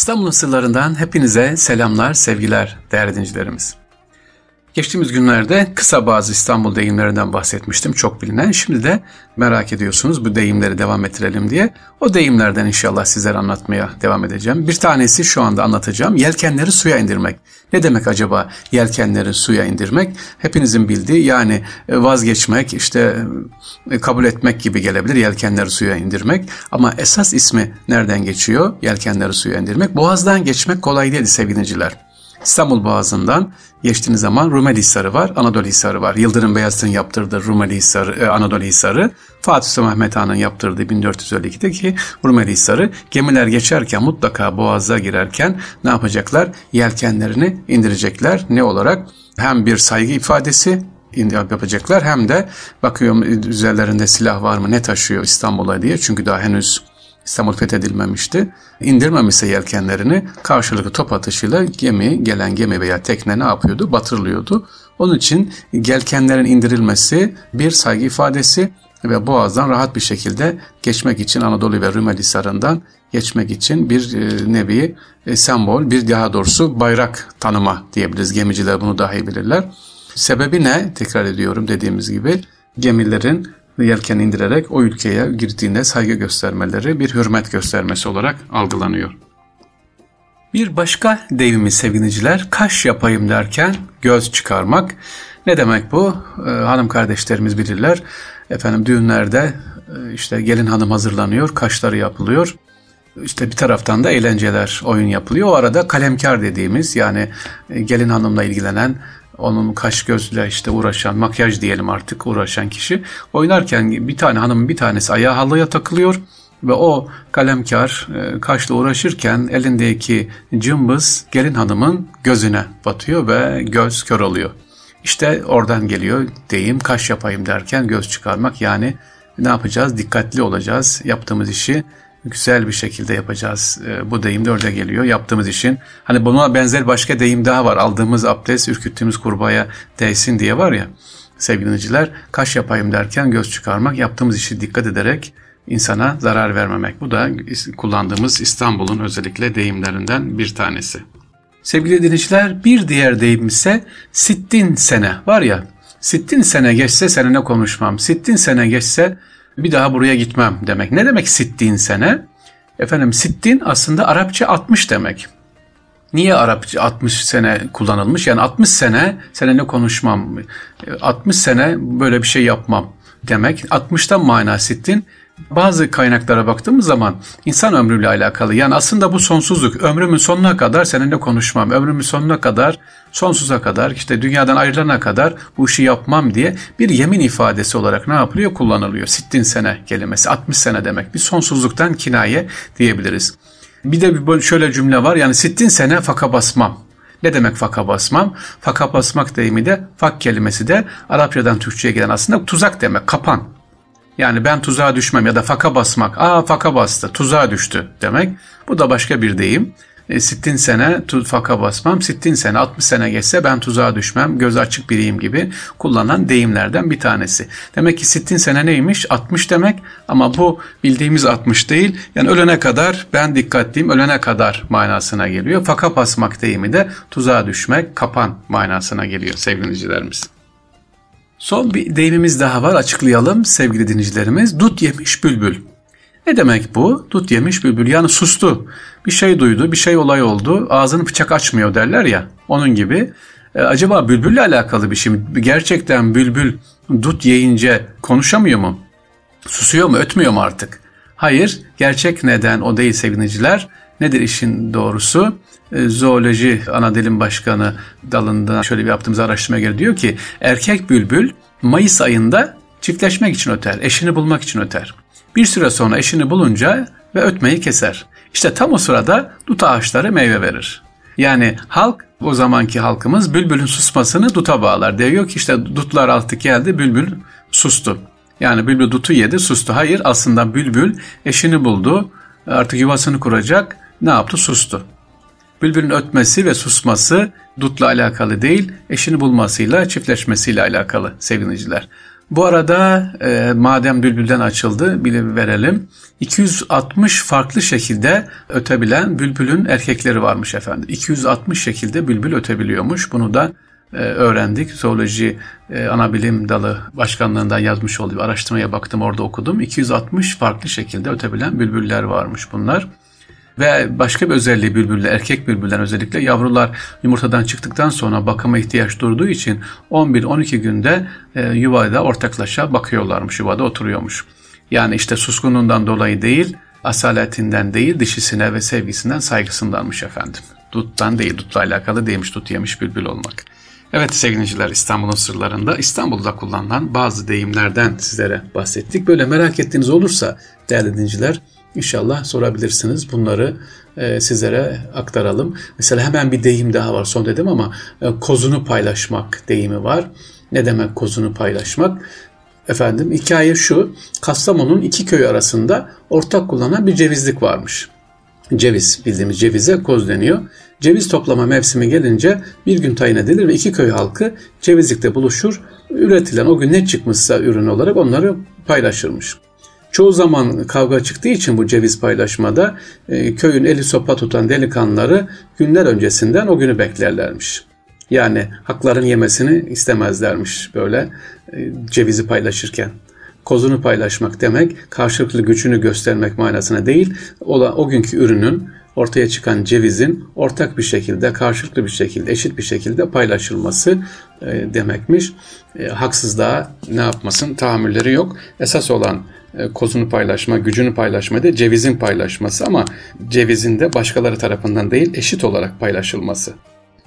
İstanbul'un sırlarından hepinize selamlar, sevgiler değerli dinleyicilerimiz. Geçtiğimiz günlerde kısa bazı İstanbul deyimlerinden bahsetmiştim çok bilinen. Şimdi de merak ediyorsunuz bu deyimleri devam ettirelim diye. O deyimlerden inşallah sizlere anlatmaya devam edeceğim. Bir tanesi şu anda anlatacağım. Yelkenleri suya indirmek. Ne demek acaba yelkenleri suya indirmek? Hepinizin bildiği yani vazgeçmek, işte e, kabul etmek gibi gelebilir yelkenleri suya indirmek. Ama esas ismi nereden geçiyor? Yelkenleri suya indirmek. Boğazdan geçmek kolay değil sevgiliciler. İstanbul Boğazı'ndan geçtiğiniz zaman Rumeli Hisarı var, Anadolu Hisarı var. Yıldırım Beyazıt'ın yaptırdığı Rumeli Hisarı, e, Anadolu Hisarı, Fatih Sultan Mehmet Han'ın yaptırdığı 1452'deki Rumeli Hisarı. Gemiler geçerken mutlaka Boğaz'a girerken ne yapacaklar? Yelkenlerini indirecekler. Ne olarak? Hem bir saygı ifadesi yapacaklar hem de bakıyorum üzerlerinde silah var mı ne taşıyor İstanbul'a diye. Çünkü daha henüz İstanbul fethedilmemişti. İndirmemişse yelkenlerini karşılıklı top atışıyla gemi, gelen gemi veya tekne ne yapıyordu? Batırılıyordu. Onun için yelkenlerin indirilmesi bir saygı ifadesi ve Boğaz'dan rahat bir şekilde geçmek için Anadolu ve Rumeli Hisarı'ndan geçmek için bir e, nevi e, sembol, bir daha doğrusu bayrak tanıma diyebiliriz. Gemiciler bunu daha iyi bilirler. Sebebi ne? Tekrar ediyorum dediğimiz gibi gemilerin yelken indirerek o ülkeye girdiğinde saygı göstermeleri bir hürmet göstermesi olarak algılanıyor. Bir başka deyimimiz sevgiliciler kaş yapayım derken göz çıkarmak. Ne demek bu? Ee, hanım kardeşlerimiz bilirler. Efendim düğünlerde e, işte gelin hanım hazırlanıyor, kaşları yapılıyor. İşte bir taraftan da eğlenceler, oyun yapılıyor. O arada kalemkar dediğimiz yani e, gelin hanımla ilgilenen onun kaş gözle işte uğraşan, makyaj diyelim artık uğraşan kişi oynarken bir tane hanımın bir tanesi ayağı halıya takılıyor ve o kalemkar e, kaşla uğraşırken elindeki cımbız gelin hanımın gözüne batıyor ve göz kör oluyor. İşte oradan geliyor deyim kaş yapayım derken göz çıkarmak yani ne yapacağız? Dikkatli olacağız. Yaptığımız işi güzel bir şekilde yapacağız. E, bu deyim de orada geliyor. Yaptığımız işin hani buna benzer başka deyim daha var. Aldığımız abdest ürküttüğümüz kurbağaya değsin diye var ya sevgili dinleyiciler. Kaş yapayım derken göz çıkarmak yaptığımız işi dikkat ederek insana zarar vermemek. Bu da kullandığımız İstanbul'un özellikle deyimlerinden bir tanesi. Sevgili dinleyiciler bir diğer deyim ise sittin sene var ya sittin sene geçse seninle konuşmam. Sittin sene geçse bir daha buraya gitmem demek. Ne demek sittin sene? Efendim sittin aslında Arapça 60 demek. Niye Arapça 60 sene kullanılmış? Yani 60 sene seninle konuşmam, 60 sene böyle bir şey yapmam demek. 60'tan mana sittin bazı kaynaklara baktığımız zaman insan ömrüyle alakalı. Yani aslında bu sonsuzluk. Ömrümün sonuna kadar seninle konuşmam. Ömrümün sonuna kadar, sonsuza kadar, işte dünyadan ayrılana kadar bu işi yapmam diye bir yemin ifadesi olarak ne yapılıyor? Kullanılıyor. Sittin sene kelimesi. 60 sene demek. Bir sonsuzluktan kinaye diyebiliriz. Bir de bir şöyle cümle var. Yani sittin sene faka basmam. Ne demek faka basmam? Faka basmak deyimi de fak kelimesi de Arapçadan Türkçe'ye gelen aslında tuzak demek, kapan. Yani ben tuzağa düşmem ya da faka basmak. Aa faka bastı, tuzağa düştü demek. Bu da başka bir deyim. E, sittin sene faka basmam, sittin sene 60 sene geçse ben tuzağa düşmem, göz açık biriyim gibi kullanan deyimlerden bir tanesi. Demek ki sittin sene neymiş? 60 demek ama bu bildiğimiz 60 değil. Yani ölene kadar ben dikkatliyim, ölene kadar manasına geliyor. Faka basmak deyimi de tuzağa düşmek, kapan manasına geliyor sevgili dinleyicilerimiz. Son bir deyimimiz daha var açıklayalım sevgili dinleyicilerimiz. Dut yemiş bülbül. Ne demek bu? Dut yemiş bülbül yani sustu. Bir şey duydu, bir şey olay oldu. Ağzını bıçak açmıyor derler ya. Onun gibi. E, acaba bülbülle alakalı bir şey mi? Gerçekten bülbül dut yiyince konuşamıyor mu? Susuyor mu, ötmüyor mu artık? Hayır, gerçek neden o değil sevgiliciler. Nedir işin doğrusu? E, zooloji ana dilim başkanı dalında şöyle bir yaptığımız araştırmaya göre diyor ki erkek bülbül Mayıs ayında çiftleşmek için öter, eşini bulmak için öter. Bir süre sonra eşini bulunca ve ötmeyi keser. İşte tam o sırada dut ağaçları meyve verir. Yani halk o zamanki halkımız bülbülün susmasını duta bağlar. Diyor ki işte dutlar artık geldi bülbül sustu. Yani bülbül dutu yedi sustu. Hayır aslında bülbül eşini buldu artık yuvasını kuracak ne yaptı sustu. Bülbülün ötmesi ve susması dutla alakalı değil, eşini bulmasıyla, çiftleşmesiyle alakalı sevgiliciler. Bu arada e, madem bülbülden açıldı bile verelim. 260 farklı şekilde ötebilen bülbülün erkekleri varmış efendim. 260 şekilde bülbül ötebiliyormuş. Bunu da e, öğrendik. Zooloji e, anabilim dalı başkanlığından yazmış olduğu araştırmaya baktım orada okudum. 260 farklı şekilde ötebilen bülbüller varmış bunlar. Ve başka bir özelliği bülbüller, erkek bülbüller özellikle yavrular yumurtadan çıktıktan sonra bakıma ihtiyaç durduğu için 11-12 günde e, yuvada ortaklaşa bakıyorlarmış, yuvada oturuyormuş. Yani işte suskunluğundan dolayı değil, asaletinden değil, dişisine ve sevgisinden saygısındanmış efendim. Duttan değil, dutla alakalı değilmiş, dut yemiş bülbül olmak. Evet sevgiliciler İstanbul'un sırlarında İstanbul'da kullanılan bazı deyimlerden sizlere bahsettik. Böyle merak ettiğiniz olursa değerli dinciler İnşallah sorabilirsiniz. Bunları e, sizlere aktaralım. Mesela hemen bir deyim daha var son dedim ama e, kozunu paylaşmak deyimi var. Ne demek kozunu paylaşmak? Efendim hikaye şu. Kastamonu'nun iki köy arasında ortak kullanan bir cevizlik varmış. Ceviz bildiğimiz cevize koz deniyor. Ceviz toplama mevsimi gelince bir gün tayin edilir ve iki köy halkı cevizlikte buluşur. Üretilen o gün ne çıkmışsa ürün olarak onları paylaşırmış. Çoğu zaman kavga çıktığı için bu ceviz paylaşmada e, köyün eli sopa tutan delikanlıları günler öncesinden o günü beklerlermiş. Yani hakların yemesini istemezlermiş böyle e, cevizi paylaşırken. Kozunu paylaşmak demek karşılıklı gücünü göstermek manasına değil, o, o günkü ürünün ortaya çıkan cevizin ortak bir şekilde, karşılıklı bir şekilde, eşit bir şekilde paylaşılması e, demekmiş. Haksızlığa ne yapmasın tahammülleri yok. Esas olan kozunu paylaşma, gücünü paylaşma da cevizin paylaşması ama cevizin de başkaları tarafından değil eşit olarak paylaşılması.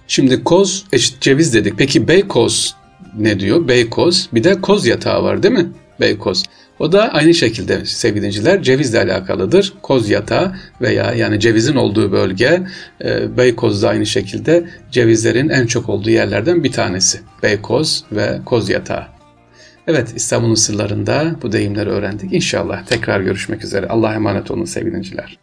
Şimdi koz eşit ceviz dedik. Peki beykoz ne diyor? Beykoz. Bir de koz yatağı var değil mi? Beykoz. O da aynı şekilde sevgili dinciler cevizle alakalıdır. Koz yatağı veya yani cevizin olduğu bölge e, Beykoz da aynı şekilde cevizlerin en çok olduğu yerlerden bir tanesi. Beykoz ve koz yatağı. Evet İstanbul'un sırlarında bu deyimleri öğrendik. İnşallah tekrar görüşmek üzere. Allah'a emanet olun sevgili dinciler.